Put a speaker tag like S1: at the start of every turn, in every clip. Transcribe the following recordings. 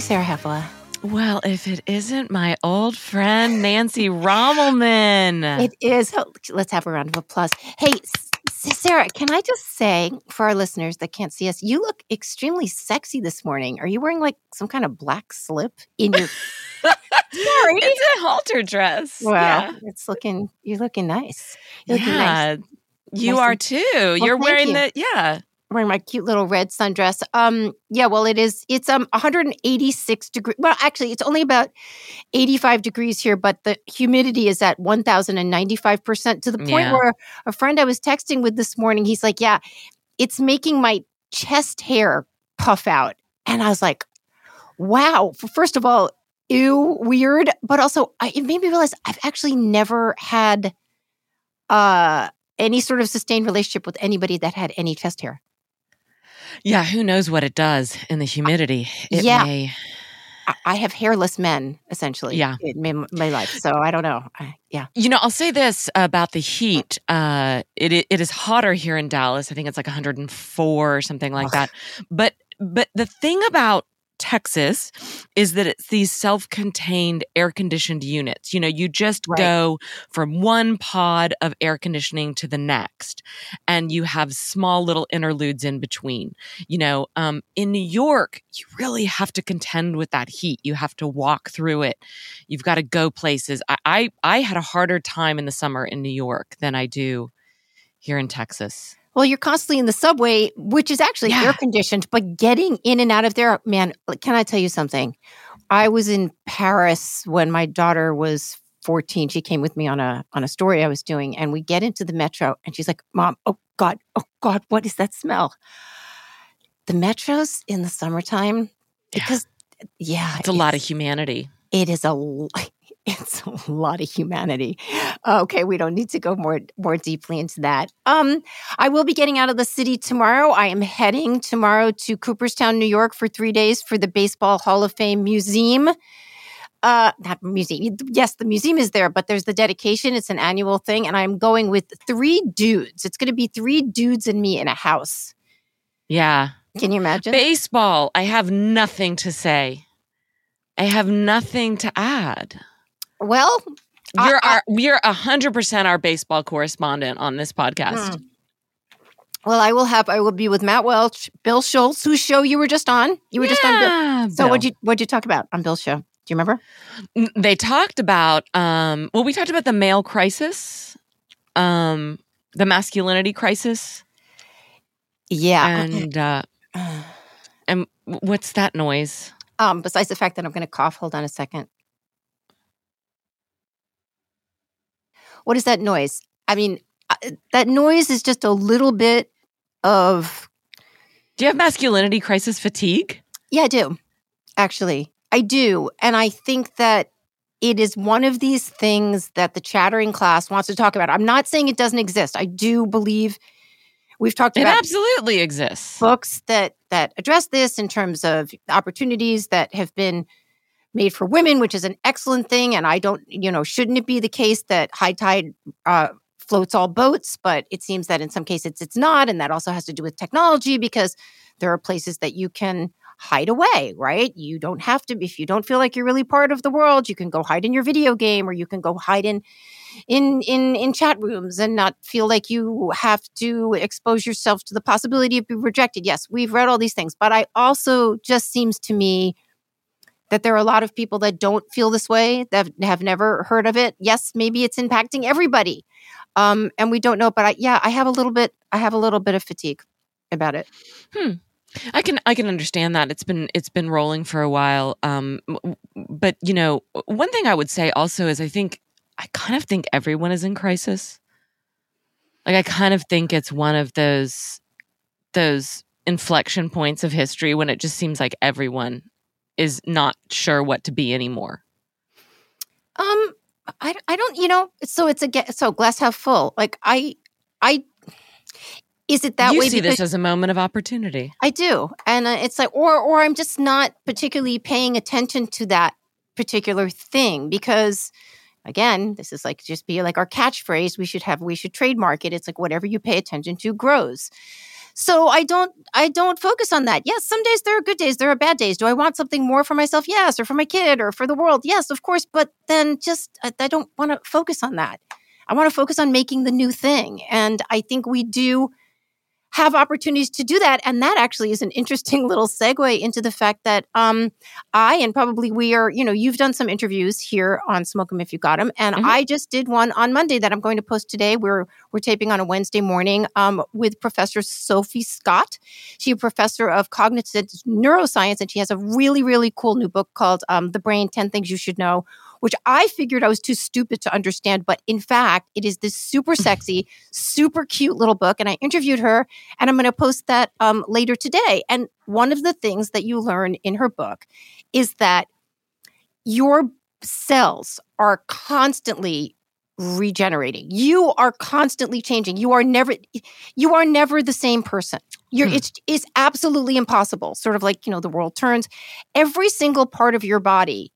S1: Sarah Hepola.
S2: Well, if it isn't my old friend Nancy Rommelmann,
S1: It is. Oh, let's have a round of applause. Hey, Sarah, can I just say for our listeners that can't see us, you look extremely sexy this morning. Are you wearing like some kind of black slip in your
S2: Sorry. It's a halter dress.
S1: Wow. Yeah. It's looking you're looking nice. You're
S2: looking yeah. Nice. You nice are and, too. Well, you're wearing you. the yeah
S1: wearing my cute little red sundress. Um, yeah, well, it is. It's um 186 degrees. Well, actually, it's only about 85 degrees here, but the humidity is at 1,095 percent to the point yeah. where a friend I was texting with this morning, he's like, "Yeah, it's making my chest hair puff out," and I was like, "Wow!" First of all, ew, weird, but also I, it made me realize I've actually never had uh any sort of sustained relationship with anybody that had any chest hair.
S2: Yeah, who knows what it does in the humidity? It
S1: yeah.
S2: May...
S1: I have hairless men essentially
S2: yeah.
S1: in my life. So I don't know. I, yeah.
S2: You know, I'll say this about the heat. Uh, it, it is hotter here in Dallas. I think it's like 104 or something like that. But but the thing about Texas is that it's these self contained air conditioned units. You know, you just right. go from one pod of air conditioning to the next, and you have small little interludes in between. You know, um, in New York, you really have to contend with that heat. You have to walk through it. You've got to go places. I, I, I had a harder time in the summer in New York than I do here in Texas.
S1: Well, you're constantly in the subway, which is actually yeah. air conditioned, but getting in and out of there, man, can I tell you something? I was in Paris when my daughter was 14. She came with me on a on a story I was doing and we get into the metro and she's like, "Mom, oh god, oh god, what is that smell?" The metros in the summertime because yeah, yeah
S2: it's a lot of humanity.
S1: It is a it's a lot of humanity. Okay, we don't need to go more more deeply into that. Um, I will be getting out of the city tomorrow. I am heading tomorrow to Cooperstown, New York, for three days for the Baseball Hall of Fame Museum. Uh, not museum. Yes, the museum is there, but there's the dedication. It's an annual thing, and I'm going with three dudes. It's going to be three dudes and me in a house.
S2: Yeah.
S1: Can you imagine?
S2: Baseball. I have nothing to say. I have nothing to add.
S1: Well,
S2: you're I, our you're a hundred percent our baseball correspondent on this podcast. Hmm.
S1: Well, I will have I will be with Matt Welch, Bill Schultz, whose show you were just on. You were
S2: yeah,
S1: just on.
S2: Bill.
S1: So what'd you what'd you talk about on Bill's show? Do you remember?
S2: They talked about um well, we talked about the male crisis, um, the masculinity crisis.
S1: Yeah.
S2: And uh and what's that noise?
S1: Um, besides the fact that I'm gonna cough, hold on a second. What is that noise? I mean, uh, that noise is just a little bit of.
S2: Do you have masculinity crisis fatigue?
S1: Yeah, I do. Actually, I do. And I think that it is one of these things that the chattering class wants to talk about. I'm not saying it doesn't exist. I do believe we've talked
S2: it
S1: about
S2: it absolutely exists.
S1: Books that that address this in terms of opportunities that have been made for women, which is an excellent thing. And I don't, you know, shouldn't it be the case that high tide uh, floats all boats? But it seems that in some cases it's, it's not. And that also has to do with technology because there are places that you can hide away, right? You don't have to, if you don't feel like you're really part of the world, you can go hide in your video game or you can go hide in in in in chat rooms and not feel like you have to expose yourself to the possibility of being rejected. Yes, we've read all these things, but I also just seems to me that there are a lot of people that don't feel this way that have never heard of it. Yes maybe it's impacting everybody um, and we don't know but I, yeah i have a little bit i have a little bit of fatigue about it.
S2: Hmm. I can I can understand that. It's been it's been rolling for a while, um, but you know one thing I would say also is I think I kind of think everyone is in crisis. Like I kind of think it's one of those those inflection points of history when it just seems like everyone is not sure what to be anymore?
S1: Um, I, I don't, you know, so it's a, so glass half full. Like I, I, is it that
S2: you
S1: way?
S2: You see this as a moment of opportunity.
S1: I do. And uh, it's like, or, or I'm just not particularly paying attention to that particular thing because again, this is like just be like our catchphrase. We should have, we should trademark it. It's like whatever you pay attention to grows. So I don't I don't focus on that. Yes, some days there are good days, there are bad days. Do I want something more for myself? Yes, or for my kid or for the world? Yes, of course, but then just I, I don't want to focus on that. I want to focus on making the new thing. And I think we do have opportunities to do that. And that actually is an interesting little segue into the fact that um, I and probably we are, you know, you've done some interviews here on Smoke 'em If You Got 'em. And mm-hmm. I just did one on Monday that I'm going to post today. We're, we're taping on a Wednesday morning um, with Professor Sophie Scott. She's a professor of cognitive neuroscience, and she has a really, really cool new book called um, The Brain 10 Things You Should Know which I figured I was too stupid to understand. But in fact, it is this super sexy, super cute little book. And I interviewed her, and I'm going to post that um, later today. And one of the things that you learn in her book is that your cells are constantly regenerating. You are constantly changing. You are never you are never the same person. You're hmm. it's it's absolutely impossible. Sort of like, you know, the world turns. Every single part of your body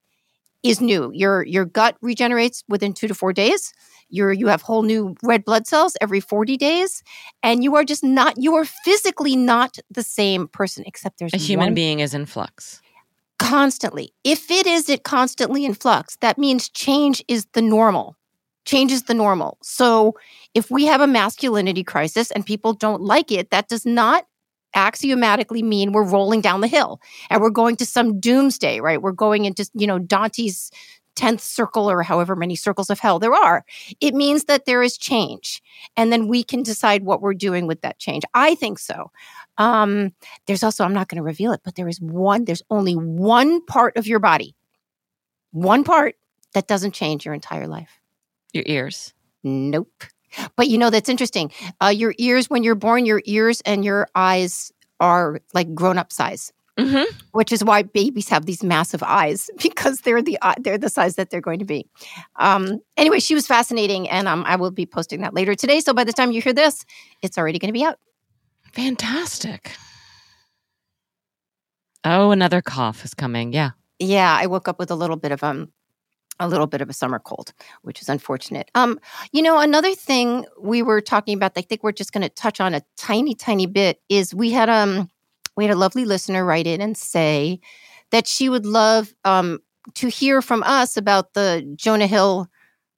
S1: is new. Your your gut regenerates within 2 to 4 days. You're you have whole new red blood cells every 40 days and you are just not you are physically not the same person except there's
S2: a human one, being is in flux
S1: constantly. If it is it constantly in flux, that means change is the normal. Change is the normal. So if we have a masculinity crisis and people don't like it, that does not axiomatically mean we're rolling down the hill and we're going to some doomsday, right? We're going into, you know, Dante's 10th circle or however many circles of hell there are. It means that there is change. And then we can decide what we're doing with that change. I think so. Um, there's also, I'm not going to reveal it, but there is one, there's only one part of your body, one part that doesn't change your entire life.
S2: Your ears.
S1: Nope. But you know, that's interesting. Uh, your ears, when you're born, your ears and your eyes are like grown up size. Mm-hmm. Which is why babies have these massive eyes because they're the uh, they're the size that they're going to be. Um, anyway, she was fascinating, and um, I will be posting that later today. So by the time you hear this, it's already going to be out.
S2: Fantastic. Oh, another cough is coming. Yeah.
S1: Yeah, I woke up with a little bit of um a little bit of a summer cold, which is unfortunate. Um, you know, another thing we were talking about, I think we're just going to touch on a tiny, tiny bit, is we had um we had a lovely listener write in and say that she would love um to hear from us about the Jonah Hill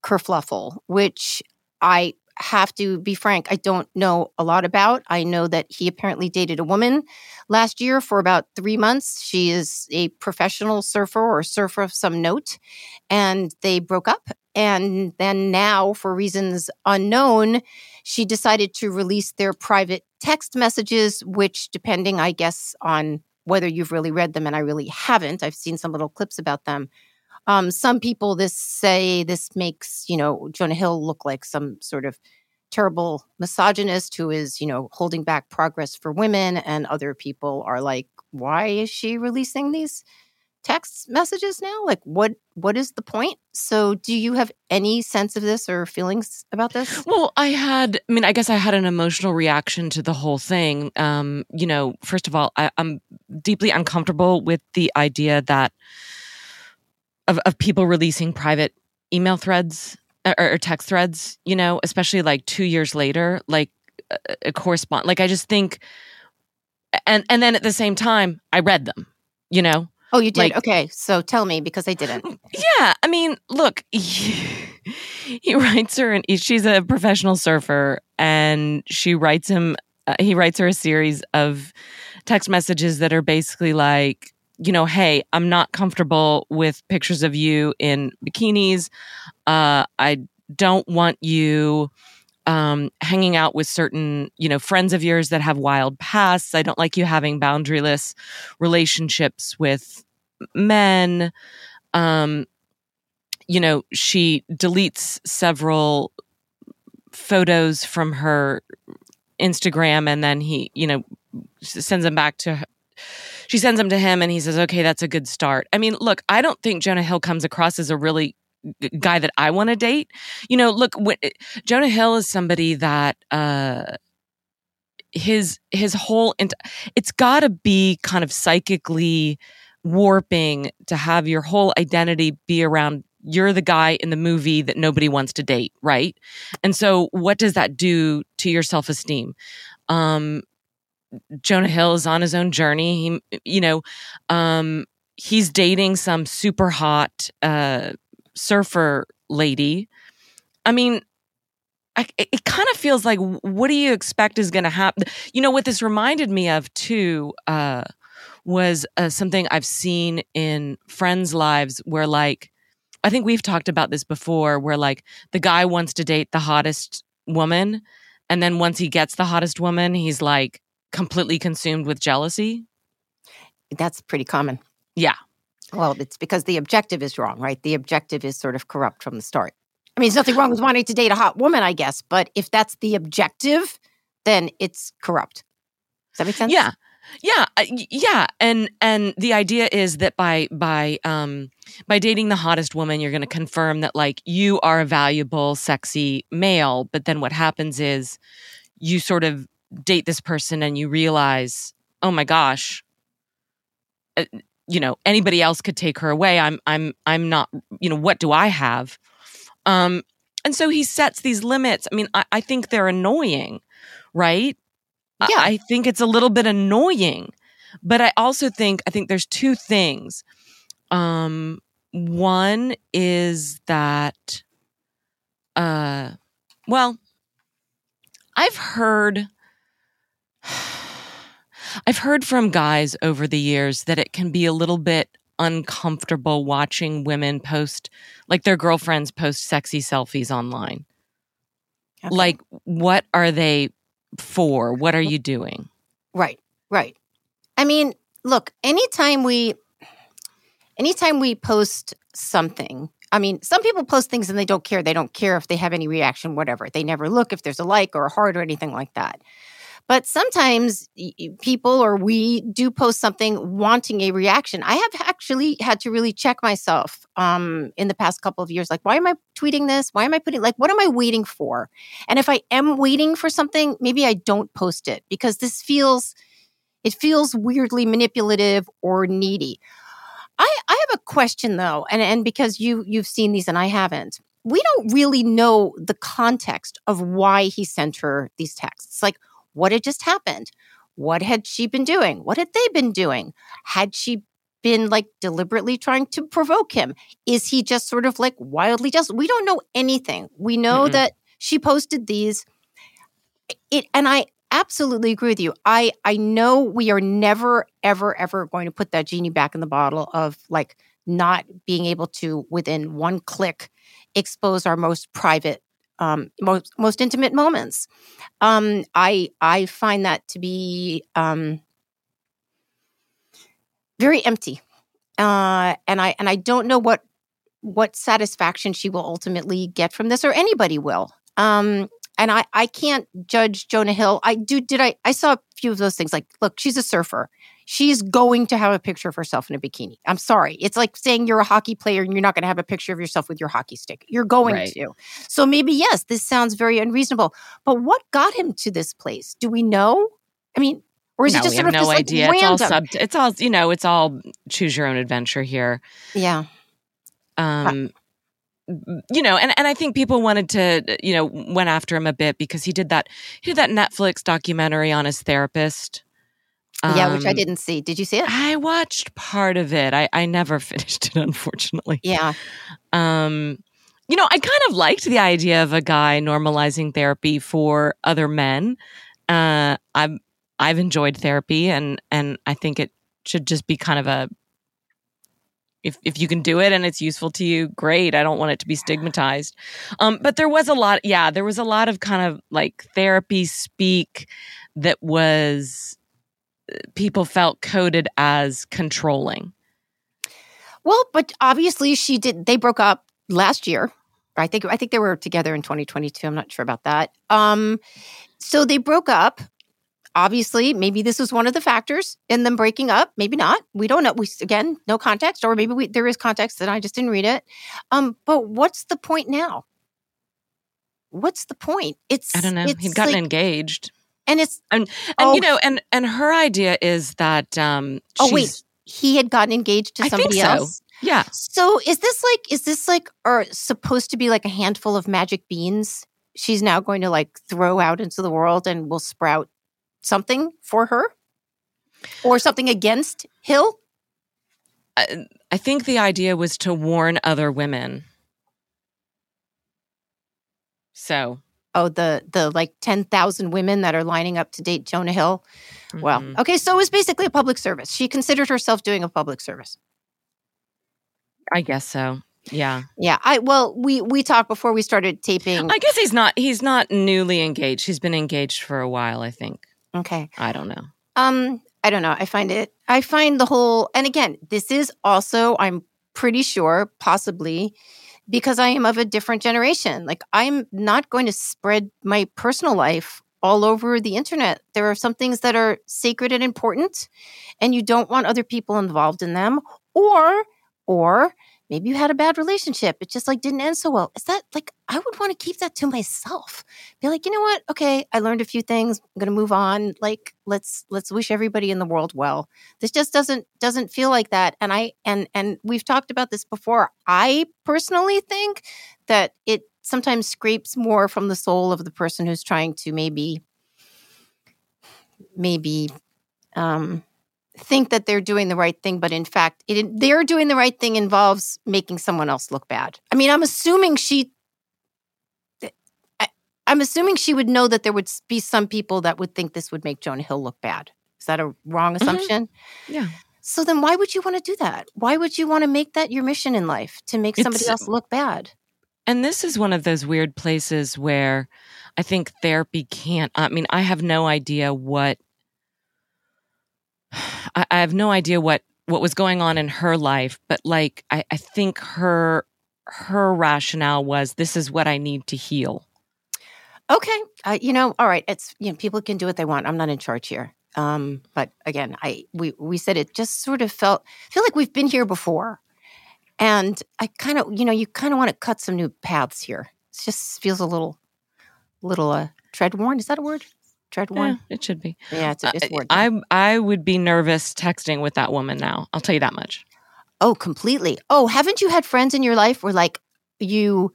S1: kerfluffle, which I have to be frank, I don't know a lot about. I know that he apparently dated a woman last year for about three months. She is a professional surfer or surfer of some note, and they broke up. And then now, for reasons unknown, she decided to release their private text messages, which, depending, I guess, on whether you've really read them, and I really haven't, I've seen some little clips about them um, some people this say this makes you know Jonah Hill look like some sort of terrible misogynist who is you know holding back progress for women, and other people are like, why is she releasing these text messages now? Like, what what is the point? So, do you have any sense of this or feelings about this?
S2: Well, I had. I mean, I guess I had an emotional reaction to the whole thing. Um, you know, first of all, I, I'm deeply uncomfortable with the idea that of, of people releasing private email threads uh, or, or text threads, you know, especially like two years later, like a, a correspond. Like I just think, and and then at the same time, I read them, you know.
S1: Oh, you did? Like, okay. So tell me because I didn't.
S2: Yeah. I mean, look, he, he writes her, and she's a professional surfer, and she writes him, uh, he writes her a series of text messages that are basically like, you know, hey, I'm not comfortable with pictures of you in bikinis. Uh, I don't want you um, hanging out with certain, you know, friends of yours that have wild pasts. I don't like you having boundaryless relationships with men. Um, you know, she deletes several photos from her Instagram and then he, you know, sends them back to she sends them to him and he says, okay, that's a good start. I mean, look, I don't think Jonah Hill comes across as a really guy that I want to date. You know, look, when, Jonah Hill is somebody that, uh, his his whole it's got to be kind of psychically warping to have your whole identity be around you're the guy in the movie that nobody wants to date right and so what does that do to your self-esteem um Jonah Hill is on his own journey. He, you know, um, he's dating some super hot uh, surfer lady. I mean, I, it kind of feels like what do you expect is going to happen? You know what this reminded me of too uh, was uh, something I've seen in friends' lives where like I think we've talked about this before, where like the guy wants to date the hottest woman, and then once he gets the hottest woman, he's like completely consumed with jealousy.
S1: That's pretty common.
S2: Yeah.
S1: Well, it's because the objective is wrong, right? The objective is sort of corrupt from the start. I mean, there's nothing wrong with wanting to date a hot woman, I guess, but if that's the objective, then it's corrupt. Does that make sense?
S2: Yeah. Yeah, uh, yeah, and and the idea is that by by um by dating the hottest woman, you're going to confirm that like you are a valuable, sexy male. But then what happens is you sort of date this person and you realize, oh my gosh, uh, you know, anybody else could take her away. I'm I'm I'm not. You know, what do I have? Um, and so he sets these limits. I mean, I, I think they're annoying, right?
S1: Yeah.
S2: I, I think it's a little bit annoying, but I also think I think there's two things. Um, one is that, uh, well, I've heard. I've heard from guys over the years that it can be a little bit uncomfortable watching women post, like their girlfriends post sexy selfies online. Okay. Like, what are they for? What are you doing?
S1: Right, right. I mean, look, anytime we anytime we post something, I mean, some people post things and they don't care. They don't care if they have any reaction, whatever. They never look if there's a like or a heart or anything like that. But sometimes people or we do post something wanting a reaction. I have actually had to really check myself um, in the past couple of years. Like, why am I tweeting this? Why am I putting, like, what am I waiting for? And if I am waiting for something, maybe I don't post it because this feels, it feels weirdly manipulative or needy. I, I have a question though, and, and because you you've seen these and I haven't we don't really know the context of why he sent her these texts. Like, what had just happened? What had she been doing? What had they been doing? Had she been like deliberately trying to provoke him? Is he just sort of like wildly just? We don't know anything. We know mm-hmm. that she posted these. It and I absolutely agree with you. I I know we are never ever ever going to put that genie back in the bottle of like not being able to within one click expose our most private um, most most intimate moments. Um, I I find that to be um, very empty, uh, and I and I don't know what what satisfaction she will ultimately get from this, or anybody will. Um, and I I can't judge Jonah Hill. I do did I I saw a few of those things. Like, look, she's a surfer she's going to have a picture of herself in a bikini. I'm sorry. It's like saying you're a hockey player and you're not going to have a picture of yourself with your hockey stick. You're going right. to. So maybe, yes, this sounds very unreasonable. But what got him to this place? Do we know? I mean, or is
S2: no,
S1: it just
S2: we
S1: sort
S2: have
S1: of
S2: no
S1: just,
S2: idea?
S1: Like,
S2: it's
S1: random?
S2: all sub. It's all you know. It's all choose your own adventure here.
S1: Yeah.
S2: Um. You know, and, and I think people wanted to, you know, went after him a bit because he did that he did that Netflix documentary on his therapist
S1: yeah, which I um, didn't see. Did you see it?
S2: I watched part of it. I, I never finished it, unfortunately.
S1: Yeah.
S2: Um, you know, I kind of liked the idea of a guy normalizing therapy for other men. Uh, I've I've enjoyed therapy, and and I think it should just be kind of a if if you can do it and it's useful to you, great. I don't want it to be stigmatized. Um, but there was a lot, yeah, there was a lot of kind of like therapy speak that was people felt coded as controlling.
S1: Well, but obviously she did. They broke up last year. I think I think they were together in 2022. I'm not sure about that. Um, so they broke up. Obviously, maybe this was one of the factors in them breaking up. Maybe not. We don't know. We again, no context, or maybe we, there is context and I just didn't read it. Um, but what's the point now? What's the point? It's
S2: I don't know. He'd gotten like, engaged
S1: and it's
S2: and and oh, you know and and her idea is that um
S1: oh wait he had gotten engaged to somebody
S2: so.
S1: else
S2: yeah
S1: so is this like is this like or supposed to be like a handful of magic beans she's now going to like throw out into the world and will sprout something for her or something against Hill?
S2: I, I think the idea was to warn other women. So,
S1: oh, the the like ten thousand women that are lining up to date Jonah Hill. Mm-hmm. Well, okay, so it was basically a public service. She considered herself doing a public service.
S2: I guess so. Yeah.
S1: Yeah. I well, we we talked before we started taping.
S2: I guess he's not he's not newly engaged. He's been engaged for a while, I think.
S1: Okay.
S2: I don't know.
S1: Um I don't know. I find it I find the whole and again, this is also I'm pretty sure possibly because I am of a different generation. Like I'm not going to spread my personal life all over the internet. There are some things that are sacred and important and you don't want other people involved in them or or maybe you had a bad relationship it just like didn't end so well. Is that like i would want to keep that to myself. Be like you know what? Okay i learned a few things i'm gonna move on like let's let's wish everybody in the world well. This just doesn't doesn't feel like that and i and and we've talked about this before. I personally think that it sometimes scrapes more from the soul of the person who's trying to maybe maybe um think that they're doing the right thing, but in fact, it, they're doing the right thing involves making someone else look bad. I mean, I'm assuming she, I, I'm assuming she would know that there would be some people that would think this would make Jonah Hill look bad. Is that a wrong mm-hmm. assumption?
S2: Mm-hmm. Yeah.
S1: So then why would you want to do that? Why would you want to make that your mission in life to make somebody it's, else look bad?
S2: And this is one of those weird places where I think therapy can't, I mean, I have no idea what I, I have no idea what what was going on in her life, but like I, I think her her rationale was this is what I need to heal.
S1: Okay, uh, you know, all right. It's you know, people can do what they want. I'm not in charge here. Um, but again, I we we said it just sort of felt feel like we've been here before, and I kind of you know you kind of want to cut some new paths here. It just feels a little little uh, tread worn. Is that a word? Tread one?
S2: Yeah, it should be.
S1: Yeah, it's, it's
S2: uh, I I would be nervous texting with that woman now. I'll tell you that much.
S1: Oh, completely. Oh, haven't you had friends in your life where like you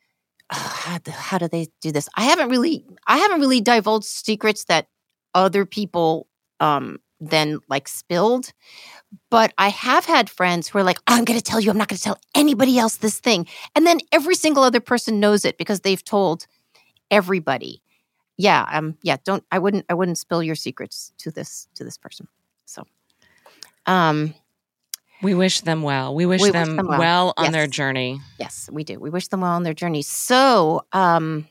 S1: how, how do they do this? I haven't really I haven't really divulged secrets that other people um then like spilled. But I have had friends who are like, I'm going to tell you, I'm not going to tell anybody else this thing. And then every single other person knows it because they've told everybody yeah, um, yeah, don't I wouldn't I wouldn't spill your secrets to this to this person. So, um,
S2: we wish them well. We wish, we them, wish them, well, well on yes. their journey.
S1: Yes, we do. We wish them well on their journey. So, um,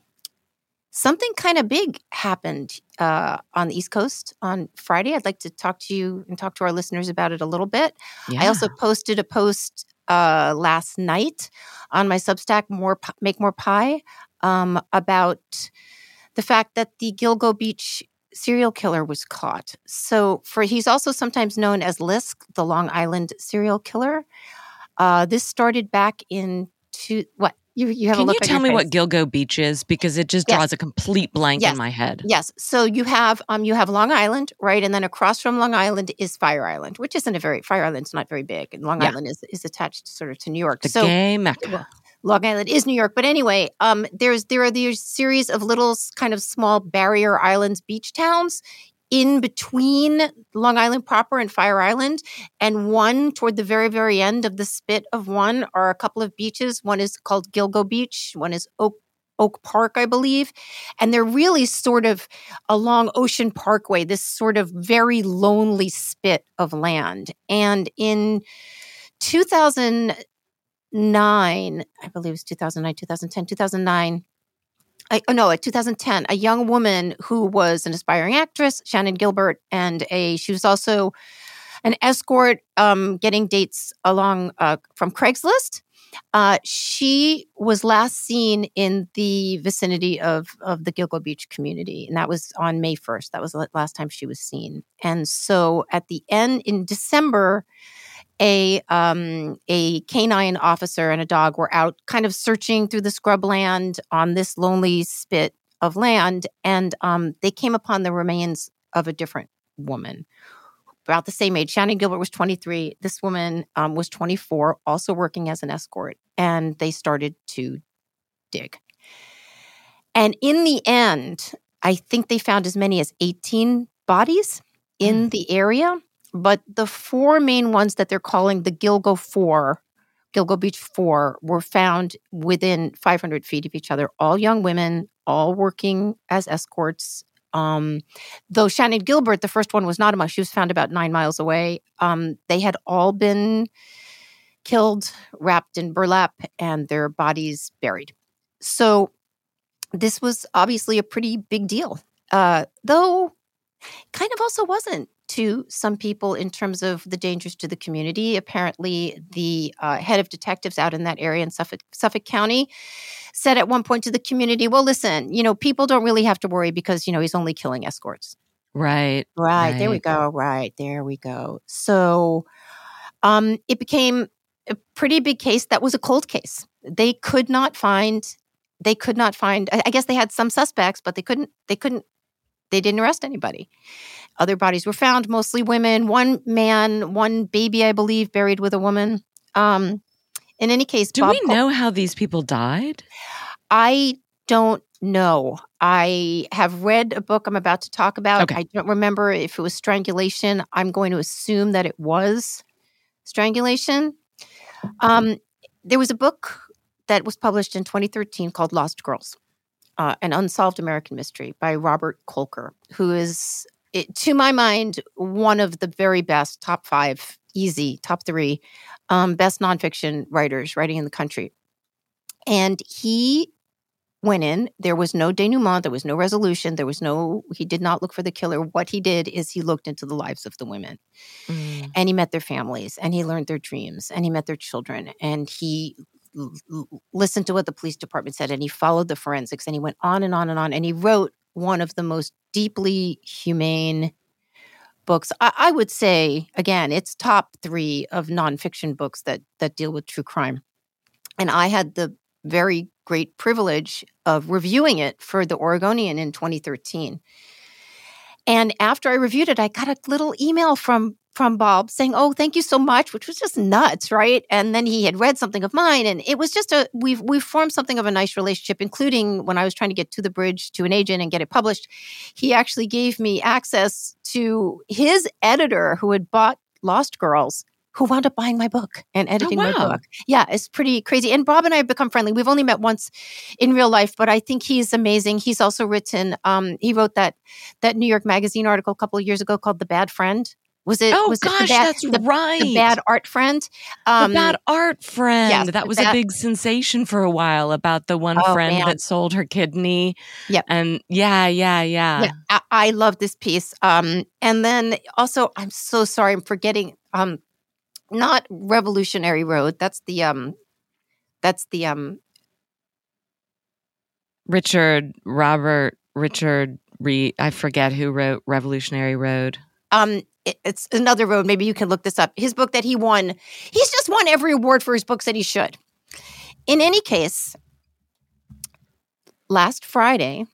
S1: something kind of big happened uh, on the East Coast on Friday. I'd like to talk to you and talk to our listeners about it a little bit. Yeah. I also posted a post uh, last night on my Substack, more make more pie, um, about the fact that the Gilgo Beach serial killer was caught. So, for he's also sometimes known as Lisk, the Long Island serial killer. Uh, this started back in two, what you, you have
S2: Can
S1: a look.
S2: Can you tell me face. what Gilgo Beach is because it just draws yes. a complete blank
S1: yes.
S2: in my head.
S1: Yes. So you have um you have Long Island, right, and then across from Long Island is Fire Island, which isn't a very Fire Island's not very big, and Long yeah. Island is is attached sort of to New York.
S2: The
S1: so,
S2: gay mecca.
S1: Long Island is New York, but anyway, um, there's there are these series of little kind of small barrier islands, beach towns in between Long Island proper and Fire Island, and one toward the very very end of the spit of one are a couple of beaches. One is called Gilgo Beach. One is Oak Oak Park, I believe. And they're really sort of along Ocean Parkway, this sort of very lonely spit of land. And in 2000, nine, I believe it was 2009, 2010, 2009. I, oh no, at 2010, a young woman who was an aspiring actress, Shannan Gilbert, and a she was also an escort, um, getting dates along uh, from Craigslist. Uh, she was last seen in the vicinity of of the Gilgo Beach community, and that was on May 1st. That was the last time she was seen. And so, at the end in December, a um, a canine officer and a dog were out kind of searching through the scrubland on this lonely spit of land, and um, they came upon the remains of a different woman about the same age. Shannan Gilbert was 23. This woman um, was 24, also working as an escort, and they started to dig. And in the end, I think they found as many as 18 bodies in
S2: Mm.
S1: the area, but the four main ones that they're calling the Gilgo Four, Gilgo Beach Four, were found within 500 feet of each other. All young women, all working as escorts. Um, though Shannan Gilbert, the first one, was not among. She was found about nine miles away. Um, they had all been killed, wrapped in burlap, and their bodies buried. So this was obviously a pretty big deal, uh, though kind of also wasn't to some people in terms of the dangers to the community. Apparently, the uh, head of detectives out in that area in Suffolk, Suffolk County said at one point to the community, "Well, listen, you know, people don't really have to worry because you know he's only killing escorts."
S2: Right.
S1: Right, there we go. Right, there we go. So um, it became a pretty big case that was a cold case. They could not find they could not find I guess they had some suspects, but they couldn't they couldn't they didn't arrest anybody. Other bodies were found, mostly women, one man, one baby, I believe, buried with a woman. Um, in any case,
S2: Do
S1: Bob
S2: we
S1: Col-
S2: know how these people died?
S1: I don't know. I have read a book I'm about to talk about.
S2: Okay.
S1: I don't remember if it was strangulation. I'm going to assume that it was strangulation. Um, there was a book that was published in 2013 called Lost Girls, uh, an unsolved American mystery by Robert Kolker, who is, it, to my mind, one of the very best top five, easy top three um, best nonfiction writers writing in the country. And he went in. There was no denouement. There was no resolution. There was no, he did not look for the killer. What he did is he looked into the lives of the women
S2: Mm.
S1: and he met their families and he learned their dreams and he met their children and he listened to what the police department said and he followed the forensics and he went on and on and on and he wrote one of the most deeply humane books. I, I would say again it's top three of nonfiction books that that deal with true crime. And i had the very great privilege of reviewing it for the oregonian in 2013 and after I reviewed it, I got a little email from from Bob saying, "Oh, thank you so much," which was just nuts, right? And then he had read something of mine, and it was just a we've we've formed something of a nice relationship. Including when I was trying to get to the bridge to an agent and get it published, he actually gave me access to his editor who had bought Lost Girls. Who wound up buying my book and editing my
S2: wow.
S1: book? Yeah, it's pretty crazy. And Bob and I have become friendly. We've only met once in real life, but I think he's amazing. He's also written. Um, he wrote that that New York Magazine article a couple of years ago called "The Bad Friend." Was it?
S2: Oh
S1: was it
S2: gosh,
S1: the bad,
S2: that's
S1: the,
S2: right.
S1: the bad art friend?
S2: The
S1: Um,
S2: bad art friend.
S1: yes,
S2: that was
S1: bad-
S2: a big sensation for a while about the one
S1: Oh,
S2: friend
S1: man.
S2: that sold her kidney.
S1: Yep.
S2: And yeah, yeah, yeah.
S1: yeah, I, I love this piece. Um, and then also, I'm so sorry, I'm forgetting. Um, not Revolutionary Road. That's the um, that's the um,
S2: Richard Robert Richard Re I forget who wrote Revolutionary Road.
S1: um it- it's another road maybe you can look this up his book that he won he's just won every award for his books that he should in any case last friday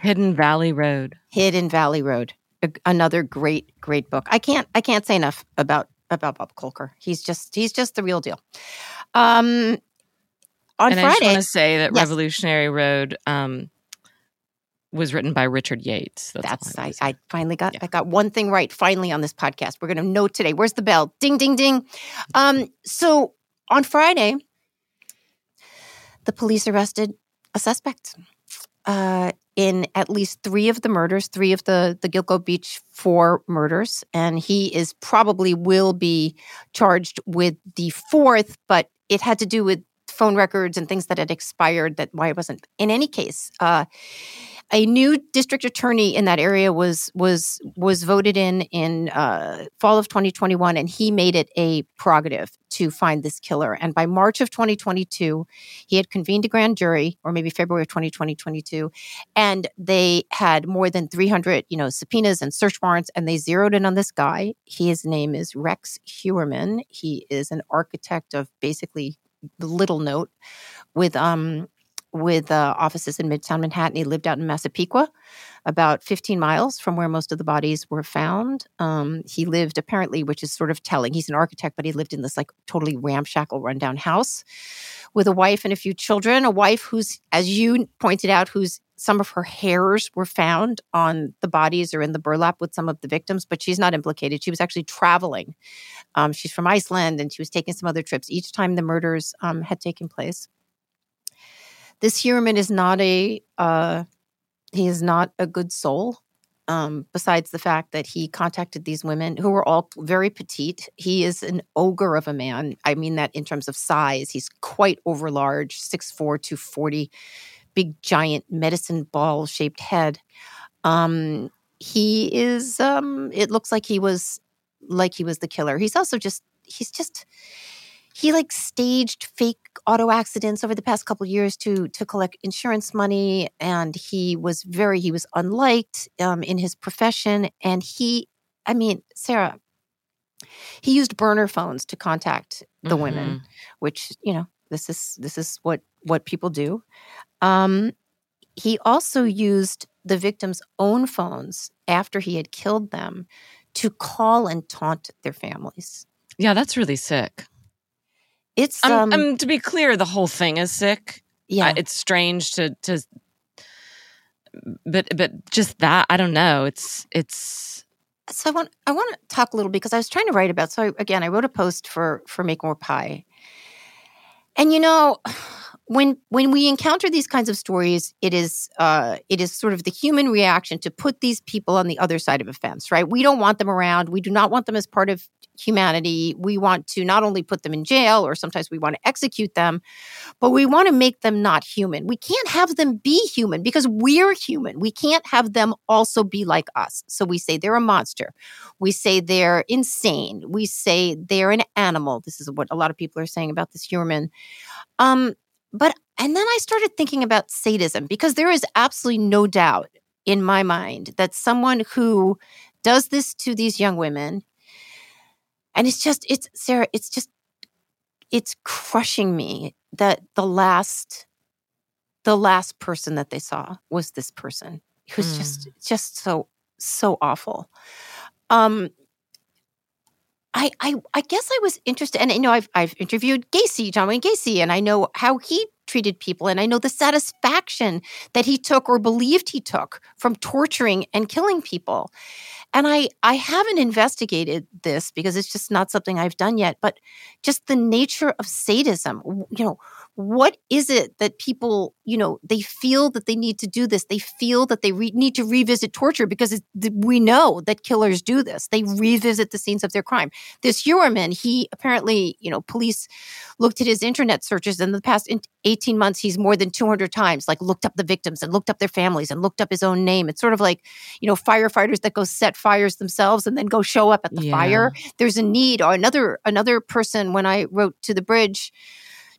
S2: Hidden Valley Road.
S1: hidden valley road a- another great great book i can't i can't say enough about about bob Kolker. he's just he's just the real deal um on
S2: and I just want to say that
S1: Yes.
S2: Revolutionary Road um, was written by Richard Yates. That's,
S1: That's
S2: I
S1: I. Finally got
S2: Yeah.
S1: I got one thing right finally on this podcast. We're gonna know today. Where's the bell? Ding ding ding. Um, so on Friday, the police arrested a suspect uh, in at least three of the murders, three of the the Gilgo Beach four murders, and he is probably will be charged with the fourth, but it had to do with phone records and things that had expired. That why it wasn't. In any case, uh, a new district attorney in that area was was was voted in in uh, fall of 2021, and he made it a prerogative to find this killer. And by March of 2022, he had convened a grand jury, or maybe February of 2022, and they had more than 300, you know, subpoenas and search warrants, and they zeroed in on this guy. His name is Rex Heuermann. He is an architect of basically little note with um with uh, offices in Midtown Manhattan. He lived out in Massapequa, about 15 miles from where most of the bodies were found. Um, he lived apparently, which is sort of telling. He's an architect, but he lived in this like totally ramshackle, rundown house with a wife and a few children. A wife who's, as you pointed out, who's some of her hairs were found on the bodies or in the burlap with some of the victims, but she's not implicated. She was actually traveling. Um, she's from Iceland and she was taking some other trips each time the murders um, had taken place. This Heuermann is not a uh, he is not a good soul. Um, besides the fact that he contacted these women who were all very petite. He is an ogre of a man. I mean that in terms of size. He's quite overlarge, 6'4, 240, big, giant medicine ball shaped head. Um, he is, um, it looks like he was like he was the killer. He's also just, he's just, he like staged fake auto accidents over the past couple years to to collect insurance money and he was very he was unliked um, in his profession. And he i mean sarah he used burner phones to contact the mm-hmm. women which you know this is this is what what people do. Um, he also used the victims own phones after he had killed them to call and taunt their families.
S2: Yeah that's really sick
S1: it's
S2: um, um, to be clear, the whole thing is sick.
S1: Yeah,
S2: uh, it's strange to to, but but just that I don't know. It's it's.
S1: So I want I want to talk a little because I was trying to write about. So I, again, I wrote a post for for Make More Pie, and you know when when we encounter these kinds of stories, it is uh, it is sort of the human reaction to put these people on the other side of a fence, right? We don't want them around. We do not want them as part of humanity. We want to not only put them in jail, or sometimes we want to execute them, but we want to make them not human. We can't have them be human because we're human. We can't have them also be like us. So we say they're a monster. We say they're insane. We say they're an animal. This is what a lot of people are saying about this human. Um, but, and then I started thinking about sadism because there is absolutely no doubt in my mind that someone who does this to these young women, and it's just, it's, Sarah, it's just, it's crushing me that the last, the last person that they saw was this person who's mm. just, just so, so awful. Um, I, I I guess I was interested, and you know, I've I've interviewed Gacy, John Wayne Gacy, and I know how he treated people, and I know the satisfaction that he took or believed he took from torturing and killing people. And I I haven't investigated this because it's just not something I've done yet, but just the nature of sadism, you know, what is it that people, you know, they feel that they need to do this? They feel that they re- need to revisit torture because we know that killers do this. They revisit the scenes of their crime. This Heuermann, he apparently, you know, police looked at his internet searches in the past 18 months. He's more than 200 times like looked up the victims and looked up their families and looked up his own name. It's sort of like, you know, firefighters that go set fires themselves and then go show up at the yeah. fire. There's a need or another, another person when I wrote to the bridge,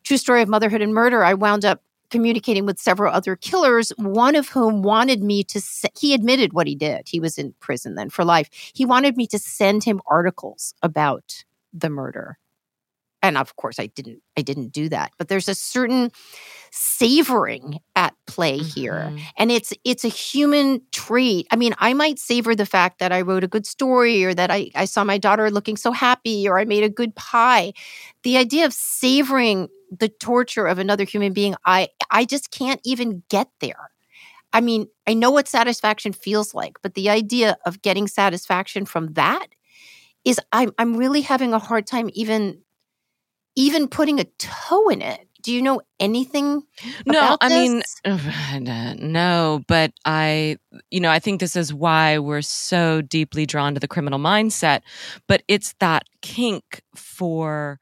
S1: True Story of Motherhood and Murder, I wound up communicating with several other killers, one of whom wanted me to, se- he admitted what he did. He was in prison then for life. He wanted me to send him articles about the murder. And of course I didn't I didn't do that. But there's a certain savoring at play mm-hmm. here. And it's it's a human trait. I mean, I might savor the fact that I wrote a good story or that I, I saw my daughter looking so happy or I made a good pie. The idea of savoring the torture of another human being, I I just can't even get there. I mean, I know what satisfaction feels like, but the idea of getting satisfaction from that is I'm I'm really having a hard time even even putting a toe in it. Do you know anything?
S2: No, I
S1: mean,
S2: no, but I, you know, I think this is why we're so deeply drawn to the criminal mindset. But it's that kink for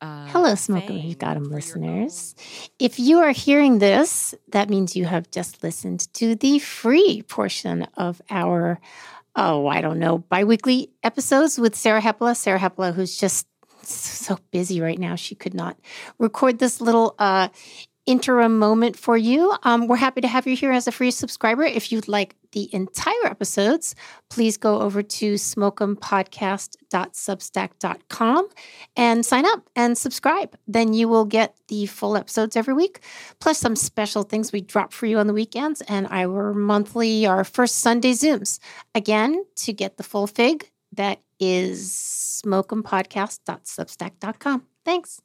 S3: uh, Hello, Smoke You've Got 'em listeners. If you are hearing this, that means you have just listened to the free portion of our, oh, I don't know, biweekly episodes with Sarah Hepola. Sarah Hepola, who's just so busy right now, she could not record this little uh, interim moment for you. Um, we're happy to have you here as a free subscriber. If you'd like the entire episodes, please go over to smokeempodcast.substack.com and sign up and subscribe. Then you will get the full episodes every week, plus some special things we drop for you on the weekends and our monthly, our first Sunday Zooms. Again, to get the full fig, that is smokeempodcast.substack.com. Thanks.